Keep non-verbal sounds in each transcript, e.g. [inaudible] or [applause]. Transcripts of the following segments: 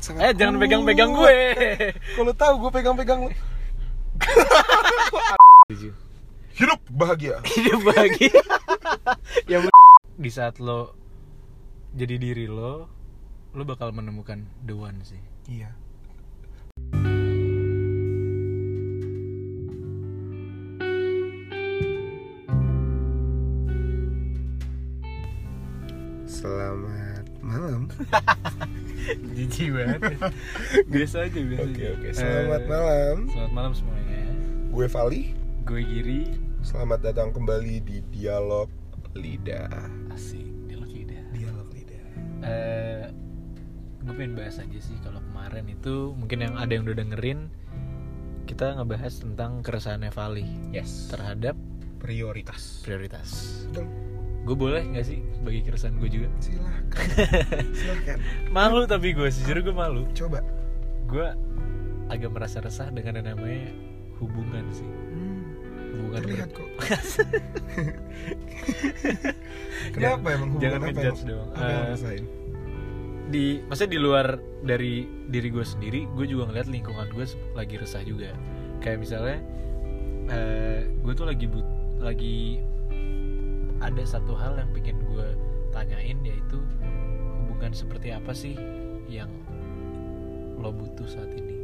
sangat-sangat Eh jangan pegang-pegang gue. Kalau tahu gue pegang-pegang lu. [laughs] Hidup bahagia. Hidup bahagia. ya di saat lo jadi diri lo, lo bakal menemukan the one sih. Iya. Selamat malam. [laughs] Jijik banget. biasa aja biasa. Oke aja. oke. Selamat Eh, malam. Selamat malam semuanya. Gue Vali. Gue Giri. Selamat datang kembali di Dialog Lidah. Asik. Dialog lidah. Dialog Lidah. Eh, gue pengen bahas aja sih kalau kemarin itu mungkin yang ada yang udah dengerin kita ngebahas tentang keresahannya Vali Yes. terhadap Prioritas. prioritas. Betul. Gue boleh nggak sih bagi keresahan gue juga? Silahkan. [laughs] Silahkan. Malu tapi gue sejujurnya gue malu. Coba. Gue agak merasa resah dengan yang namanya hubungan sih. Hmm, Hubungan terlihat kok. [laughs] Kenapa emang hubungan jangan apa dong. Apa yang Eh, rasain? di maksudnya di luar dari diri gue sendiri gue juga ngeliat lingkungan gue lagi resah juga kayak misalnya eh gue tuh lagi but lagi ada satu hal yang pengen gue tanyain yaitu hubungan seperti apa sih yang lo butuh saat ini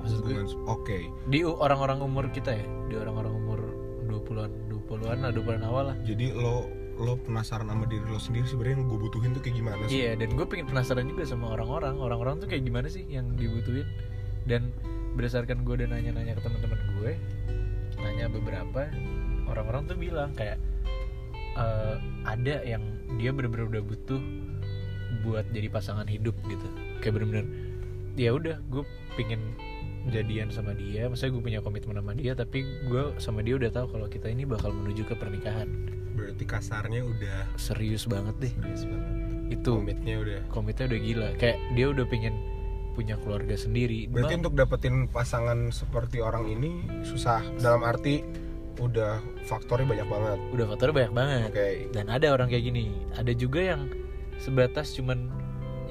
maksud gue oke. di u- orang-orang umur kita ya di orang-orang umur 20-an 20-an lah 20-an awal lah Jadi lo lo penasaran sama diri lo sendiri sebenarnya yang gue butuhin tuh kayak gimana sih? Iya, dan gue pengen penasaran juga sama orang-orang. Orang-orang tuh kayak gimana sih yang dibutuhin? Dan berdasarkan gue udah nanya-nanya ke teman-teman gue, nanya beberapa orang-orang tuh bilang kayak eh, ada yang dia bener-bener udah butuh buat jadi pasangan hidup gitu. Kayak bener-bener ya udah gue pengen jadian sama dia, maksudnya gue punya komitmen sama dia, tapi gue sama dia udah tahu kalau kita ini bakal menuju ke pernikahan. Berarti kasarnya udah Serius banget deh. serius banget. Itu Komitnya udah. komitnya udah gila kayak dia udah pengen punya keluarga sendiri Berarti Ba- untuk dapetin pasangan seperti orang ini susah dalam arti udah faktornya banyak banget. udah faktornya banyak banget Oke. dan ada orang kayak gini ada juga yang sebatas cuman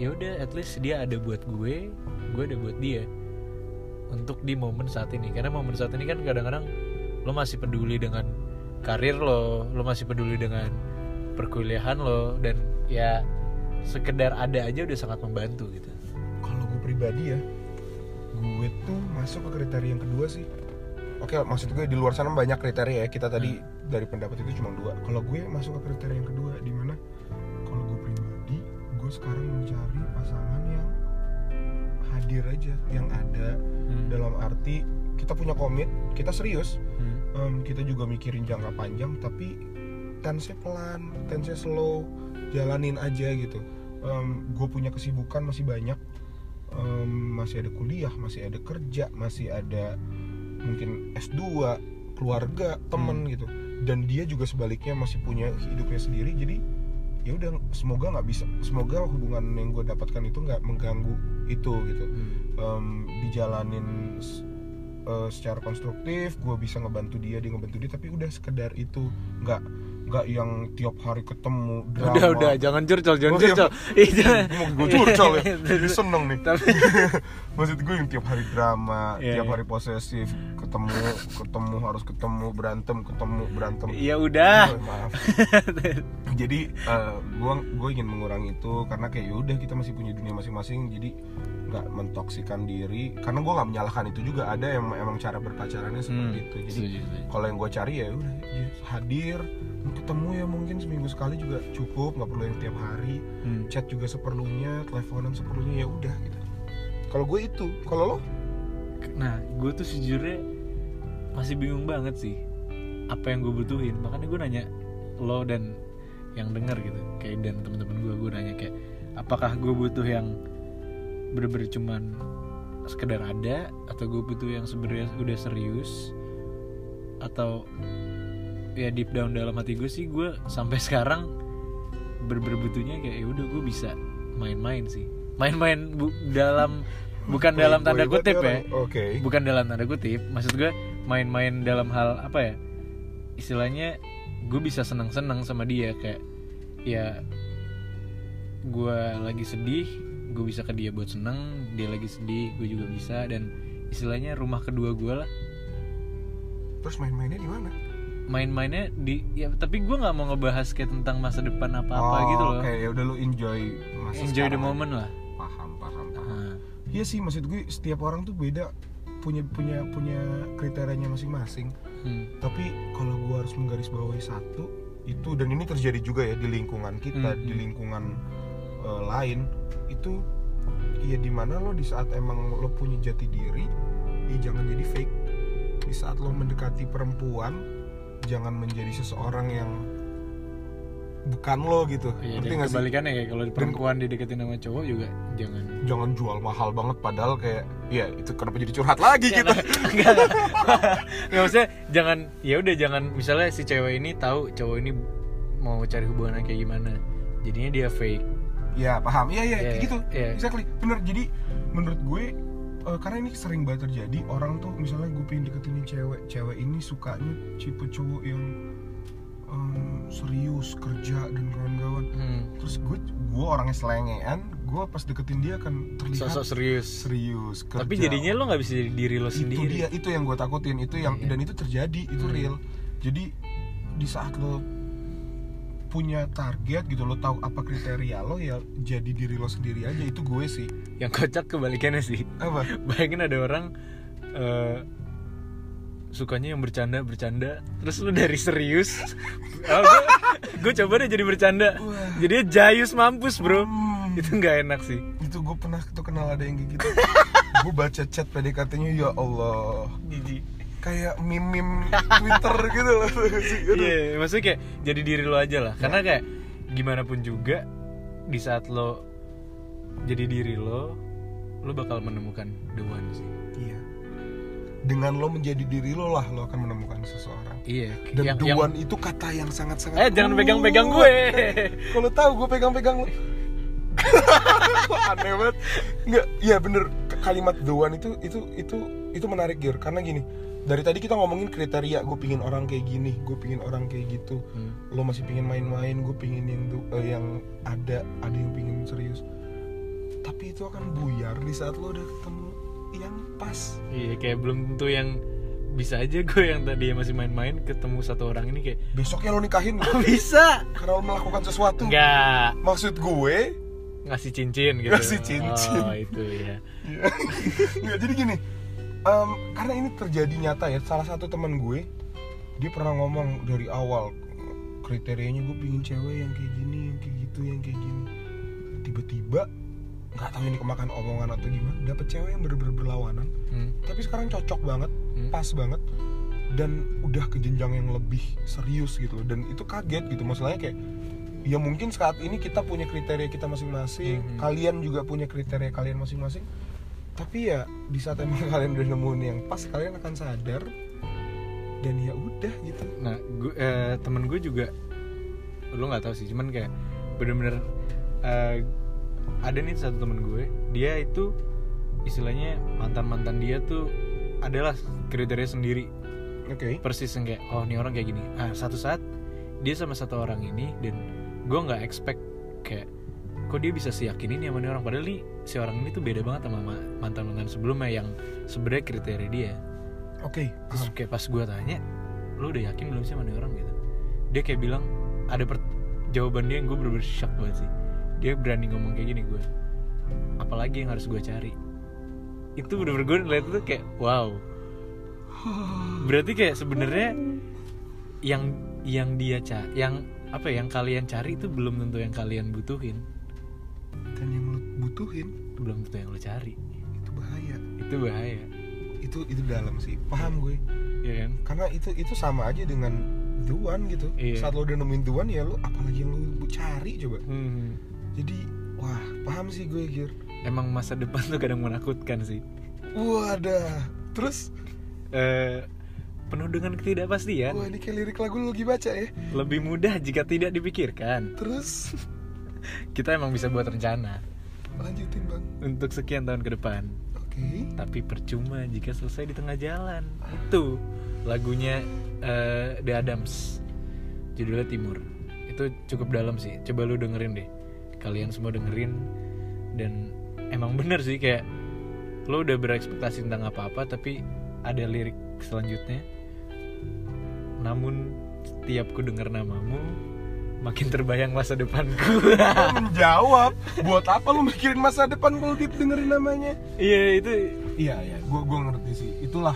ya udah at least dia ada buat gue gue ada buat dia untuk di momen saat ini karena momen saat ini kan kadang-kadang lo masih peduli dengan karir lo lo masih peduli dengan perkuliahan lo dan ya sekedar ada aja udah sangat membantu gitu Kalau gue pribadi ya, gue tuh masuk ke kriteria yang kedua sih. Oke, maksud gue di luar sana banyak kriteria ya. Kita tadi dari pendapat itu cuma dua. Kalau gue masuk ke kriteria yang kedua, di mana kalau gue pribadi, gue sekarang mencari pasangan yang hadir aja, yang ada dalam arti kita punya komit, kita serius, Hmm. Em, kita juga mikirin jangka panjang, tapi tense pelan, tense slow, jalanin aja gitu. gue punya kesibukan masih banyak, Em, masih ada kuliah, masih ada kerja, masih ada mungkin S2, keluarga, temen gitu. Dan dia juga sebaliknya masih punya hidupnya sendiri, jadi ya udah semoga nggak bisa, semoga hubungan yang gue dapatkan itu nggak mengganggu itu gitu Hmm. em, dijalanin eh, secara konstruktif gue bisa ngebantu dia dia ngebantu dia tapi udah sekedar itu nggak nggak yang tiap hari ketemu drama. udah udah jangan curcol jangan Oh, iya. curcol. [laughs] Iya. gue curcol ya? [laughs] Jadi seneng nih. Tapi [laughs] maksud gue yang tiap hari drama Iya, tiap iya. hari posesif ketemu ketemu harus ketemu berantem ketemu berantem. Ya udah. Oh, maaf. Jadi gue gue ingin mengurangi itu karena kayak yaudah kita masih punya dunia masing-masing. Jadi nggak mentoksikan diri karena gue nggak menyalahkan itu juga ada yang emang cara berpacarannya seperti Hmm, itu. Jadi kalau yang gue cari ya udah ya, hadir ketemu ya mungkin seminggu sekali juga cukup nggak perlu yang tiap hari. Hmm. chat juga seperlunya teleponan seperlunya ya udah gitu. Kalau gue itu kalau lo? Nah gue tuh sejujurnya masih bingung banget sih apa yang gue butuhin. Makanya gue nanya lo dan yang denger gitu kayak dan teman-teman gue gue nanya kayak apakah gue butuh yang bener-bener cuman sekedar ada atau gue butuh yang sebenarnya udah serius atau ya deep down dalam hati gue sih gue sampai sekarang bener-bener butuhnya kayak ya udah gue bisa main-main sih. Main-main bu- dalam bukan dalam tanda kutip ya. oke. Bukan dalam tanda kutip maksud gue main-main dalam hal apa ya istilahnya gue bisa senang-senang sama dia kayak ya gue lagi sedih gue bisa ke dia buat seneng dia lagi sedih gue juga bisa dan istilahnya rumah kedua gue lah. Terus main-mainnya di mana? Main-mainnya di ya tapi gue nggak mau ngebahas kayak tentang masa depan apa-apa Oh, gitu loh. oke ya udah lu enjoy masa enjoy the moment lah. Paham paham paham. Iya sih maksud gue setiap orang tuh beda punya punya punya kriterianya masing-masing. Hmm. tapi kalau gue harus menggarisbawahi satu itu dan ini terjadi juga ya di lingkungan kita Hmm. di lingkungan eh, lain itu ya di mana lo di saat emang lo punya jati diri ya jangan jadi fake. Di saat lo mendekati perempuan jangan menjadi seseorang yang bukan lo gitu. Iya, ngerti dan nggak sih? kayak kalau perempuan dideketin sama cowok juga jangan. Jangan jual mahal banget padahal kayak ya itu kenapa jadi curhat lagi Ya. [laughs] Nggak, maksudnya jangan ya udah jangan misalnya si cewek ini tahu cowok ini mau cari hubungan kayak gimana. Jadinya dia fake ya paham iya iya kayak gitu iya. exactly bener jadi menurut gue eh, karena ini sering banget terjadi orang tuh misalnya gue pengen deketin cewek cewek ini sukanya tipe cowok yang em, serius kerja dan kawan-kawan hmm. terus gue gue orangnya selengean gue pas deketin dia akan terlihat sosok serius serius kerja. tapi jadinya lo nggak bisa jadi diri lo itu sendiri dia itu yang gue takutin itu yang Iya. dan itu terjadi itu Hmm. real jadi di saat lo punya target gitu lo tahu apa kriteria lo ya jadi diri lo sendiri aja. Itu gue sih. Yang kocak kebalikannya sih. Apa? [laughs] Bayangin ada orang eh, sukanya yang bercanda bercanda terus lu dari serius. [laughs] Gue coba deh jadi bercanda. Wah. jadinya jayus mampus bro. Hmm, itu nggak enak sih. Itu gue pernah tuh kenal ada yang kayak gitu. [laughs] Gue baca chat PDKT-nya ya Allah. Jijik kayak meme-meme Twitter [laughs] gitu loh. Iya, maksudnya kayak jadi diri lo aja lah. Karena kayak gimana pun juga di saat lo jadi diri lo, lo bakal menemukan the one sih. Iya. Dengan lo menjadi diri lo lah lo akan menemukan seseorang. Iya. Dan yang, the yang- one itu kata yang sangat-sangat eh jangan pegang-pegang gue. Kalau tahu gue pegang-pegang lo. [laughs] Aneh banget. Enggak, iya bener kalimat the one itu itu itu itu menarik Gir karena gini. Dari tadi kita ngomongin kriteria gue pingin orang kayak gini, gue pingin orang kayak gitu. Hmm. Lo masih pingin main-main, gue pingin yang du- eh, yang ada, ada yang pingin serius. Tapi itu akan buyar di saat lo udah ketemu yang pas. Iya, kayak belum tentu yang bisa aja gue yang tadi masih main-main ketemu satu orang ini kayak Besoknya lo nikahin [laughs] oh, bisa. karena lo melakukan sesuatu. Enggak Maksud gue, ngasih cincin gitu. Ngasih cincin. Oh, itu ya. [laughs] Nggak, jadi gini, em, karena ini terjadi nyata ya. Salah satu teman gue, dia pernah ngomong dari awal kriterianya gue pingin cewek yang kayak gini, yang kayak gitu, yang kayak gini. Tiba-tiba nggak tahu ini kemakan omongan atau gimana, dapet cewek yang bener-bener berlawanan. Hmm. Tapi sekarang cocok banget, Hmm. pas banget, dan udah ke jenjang yang lebih serius gitu. loh. Dan itu kaget gitu, masalahnya kayak ya mungkin saat ini kita punya kriteria kita masing-masing, Mhm. kalian juga punya kriteria kalian masing-masing. Tapi ya di saat emang [laughs] kalian udah nemuin yang pas, kalian akan sadar dan ya udah gitu. Nah, gue eh, temen gue juga lu nggak tahu sih, cuman kayak bener-bener eh, ada nih satu temen gue, dia itu istilahnya mantan mantan dia tuh adalah kriteria sendiri Oke. persis yang kayak oh ini orang kayak gini. Ah satu saat dia sama satu orang ini dan gue nggak expect kayak kok dia bisa seyakin ini sama orang? Padahal nih si orang ini tuh beda banget sama mantan mantan sebelumnya yang sebenarnya kriteria dia. Oke. terus paham. kayak pas gue tanya lu udah yakin belum sih sama orang? Gitu. Dia kayak bilang ada per- jawaban dia yang gue bener-bener shock banget sih. Dia berani ngomong kayak gini gue apalagi yang harus gue cari. Itu bener-bener gue ngeliat itu kayak wow. Berarti kayak sebenarnya yang yang dia cari yang apa ya yang kalian cari itu belum tentu yang kalian butuhin Dan yang lo butuhin. Belum tentu yang lo cari. Itu bahaya. itu bahaya. Itu itu dalam sih. Paham gue. ya kan? Karena itu itu sama aja dengan the one gitu. Iya. saat lo udah nemuin the one ya lo apalagi yang lo cari coba. Hmm. jadi wah paham sih gue Gir. Emang masa depan tuh kadang menakutkan sih. Wadah. Terus? Eh penuh dengan ketidakpastian. Wah ini kayak lirik lagu lo lagi baca ya. Lebih mudah jika tidak dipikirkan. Terus [laughs] kita emang bisa buat rencana. Lanjutin bang. Untuk sekian tahun ke depan. Oke. Tapi percuma jika selesai di tengah jalan. Itu lagunya eh, The Adams. Judulnya Timur. Itu cukup dalam sih. Coba lu dengerin deh. Kalian semua dengerin. Dan emang bener sih kayak lo udah berekspektasi tentang apa-apa tapi ada lirik selanjutnya. Namun setiap ku dengar namamu makin terbayang masa depanku. [laughs] Menjawab buat apa lu mikirin masa depan kalau deep dengerin namanya. Iya itu iya iya. Gua gua ngerti sih. Itulah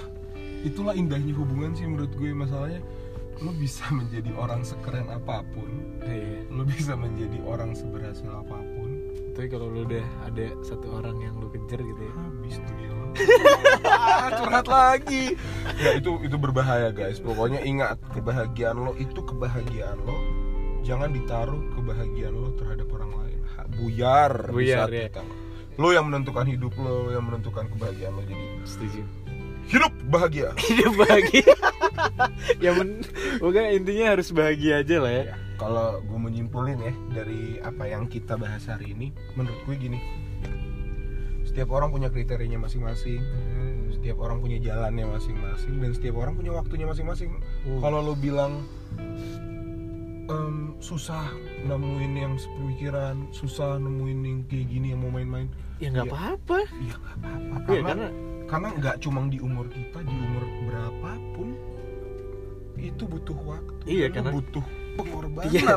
itulah indahnya hubungan sih menurut gue. Masalahnya lo bisa menjadi orang sekeren apa pun iya. lo bisa menjadi orang seberhasil apa pun. Tapi kalau lo udah ada satu orang yang lo kejar gitu ya. Habis tuh dia. Ah, curhat lagi. Ya itu itu berbahaya guys. Pokoknya ingat kebahagiaan lo itu kebahagiaan lo jangan ditaruh kebahagiaan lo terhadap orang lain. Buyar, di Buyar, saat ya. kita. lo yang menentukan hidup lo lo yang menentukan kebahagiaan lo jadi setuju. hidup bahagia. [laughs] Hidup bahagia. Ya men pokoknya intinya harus bahagia aja lah ya. Ya, kalau gue menyimpulin ya dari apa yang kita bahas hari ini menurut gue gini. Setiap orang punya kriterianya masing-masing setiap orang punya jalannya masing-masing dan setiap orang punya waktunya masing-masing. Uh. kalau lo bilang em, susah nemuin yang sepemikiran susah nemuin yang kayak gini yang mau main-main. Ya nggak Iya. apa-apa. Ya nggak apa-apa. Iya, karena karena karena nggak cuma di umur kita di umur berapapun itu butuh waktu. Iya, karena- butuh pengorbanan. Iya.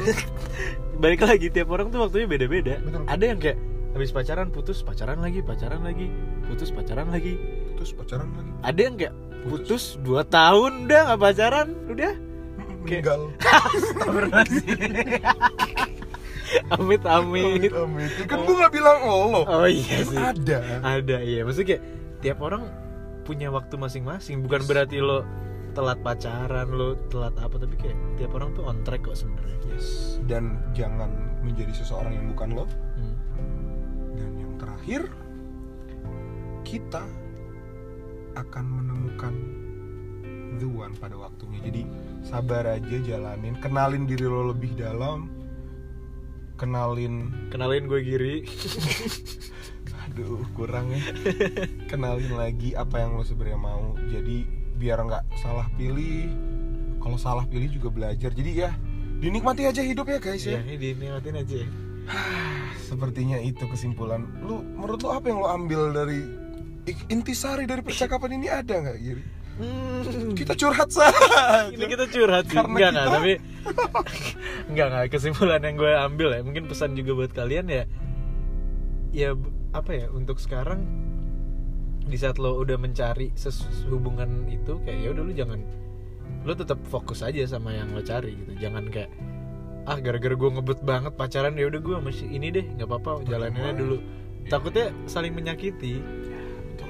[laughs] balik lagi tiap orang tuh waktunya beda-beda. Betul. ada yang kayak habis pacaran putus pacaran lagi pacaran lagi putus pacaran lagi. Terus pacaran lagi. Ada yang kayak putus dua tahun udah nggak pacaran udah meninggal. Amit amit. Amit kan gue nggak bilang lo. Oh iya sih. ada. Ada iya. Maksudnya kayak tiap orang punya waktu masing-masing. Bukan berarti lo telat pacaran lo telat apa tapi kayak tiap orang tuh on track kok sebenarnya. Yes. Dan jangan menjadi seseorang yang bukan lo. Hmm. dan yang terakhir kita akan menemukan the one pada waktunya. Jadi sabar aja jalanin. Kenalin diri lo lebih dalam. Kenalin. Kenalin gue Giri. [laughs] Aduh kurang ya. Kenalin lagi apa yang lo sebenarnya mau. Jadi biar nggak salah pilih. Kalau salah pilih juga belajar. Jadi ya dinikmati aja hidup ya guys ya. Ya ini dinikmatin aja [sighs] sepertinya itu kesimpulan. Lu menurut lu apa yang lo ambil dari intisari dari percakapan ini ada nggak Giri Hmm. kita curhat saja ini kita curhat sih. Karena enggak enggak tapi [laughs] enggak enggak. Kesimpulan yang gue ambil ya mungkin pesan juga buat kalian ya. Ya apa ya untuk sekarang di saat lo udah mencari hubungan itu kayak ya udah lu jangan lo tetap fokus aja sama yang lo cari gitu. Jangan kayak ah gara-gara gue ngebet banget pacaran ya udah gue masih ini deh nggak apa-apa jalaninnya dulu. Takutnya saling menyakiti.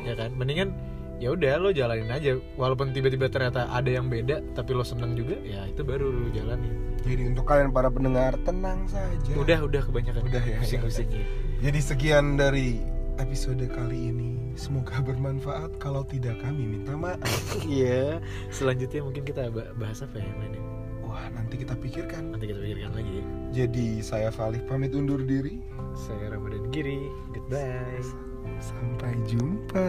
Ya kan? Mendingan ya udah lo jalanin aja. Walaupun tiba-tiba ternyata ada yang beda tapi lo seneng juga ya itu baru lo jalanin. Jadi untuk kalian para pendengar tenang saja. Udah udah kebanyakan Udah ya, pusing-pusingnya jadi sekian dari episode kali ini. Semoga bermanfaat. Kalau tidak kami minta maaf. [laughs] Iya. Selanjutnya mungkin kita ba- bahas apa ya yang lainnya wah nanti kita pikirkan. Nanti kita pikirkan lagi. Ya jadi saya Falih pamit undur diri. Saya Ramadan Giri. Goodbye. Sampai jumpa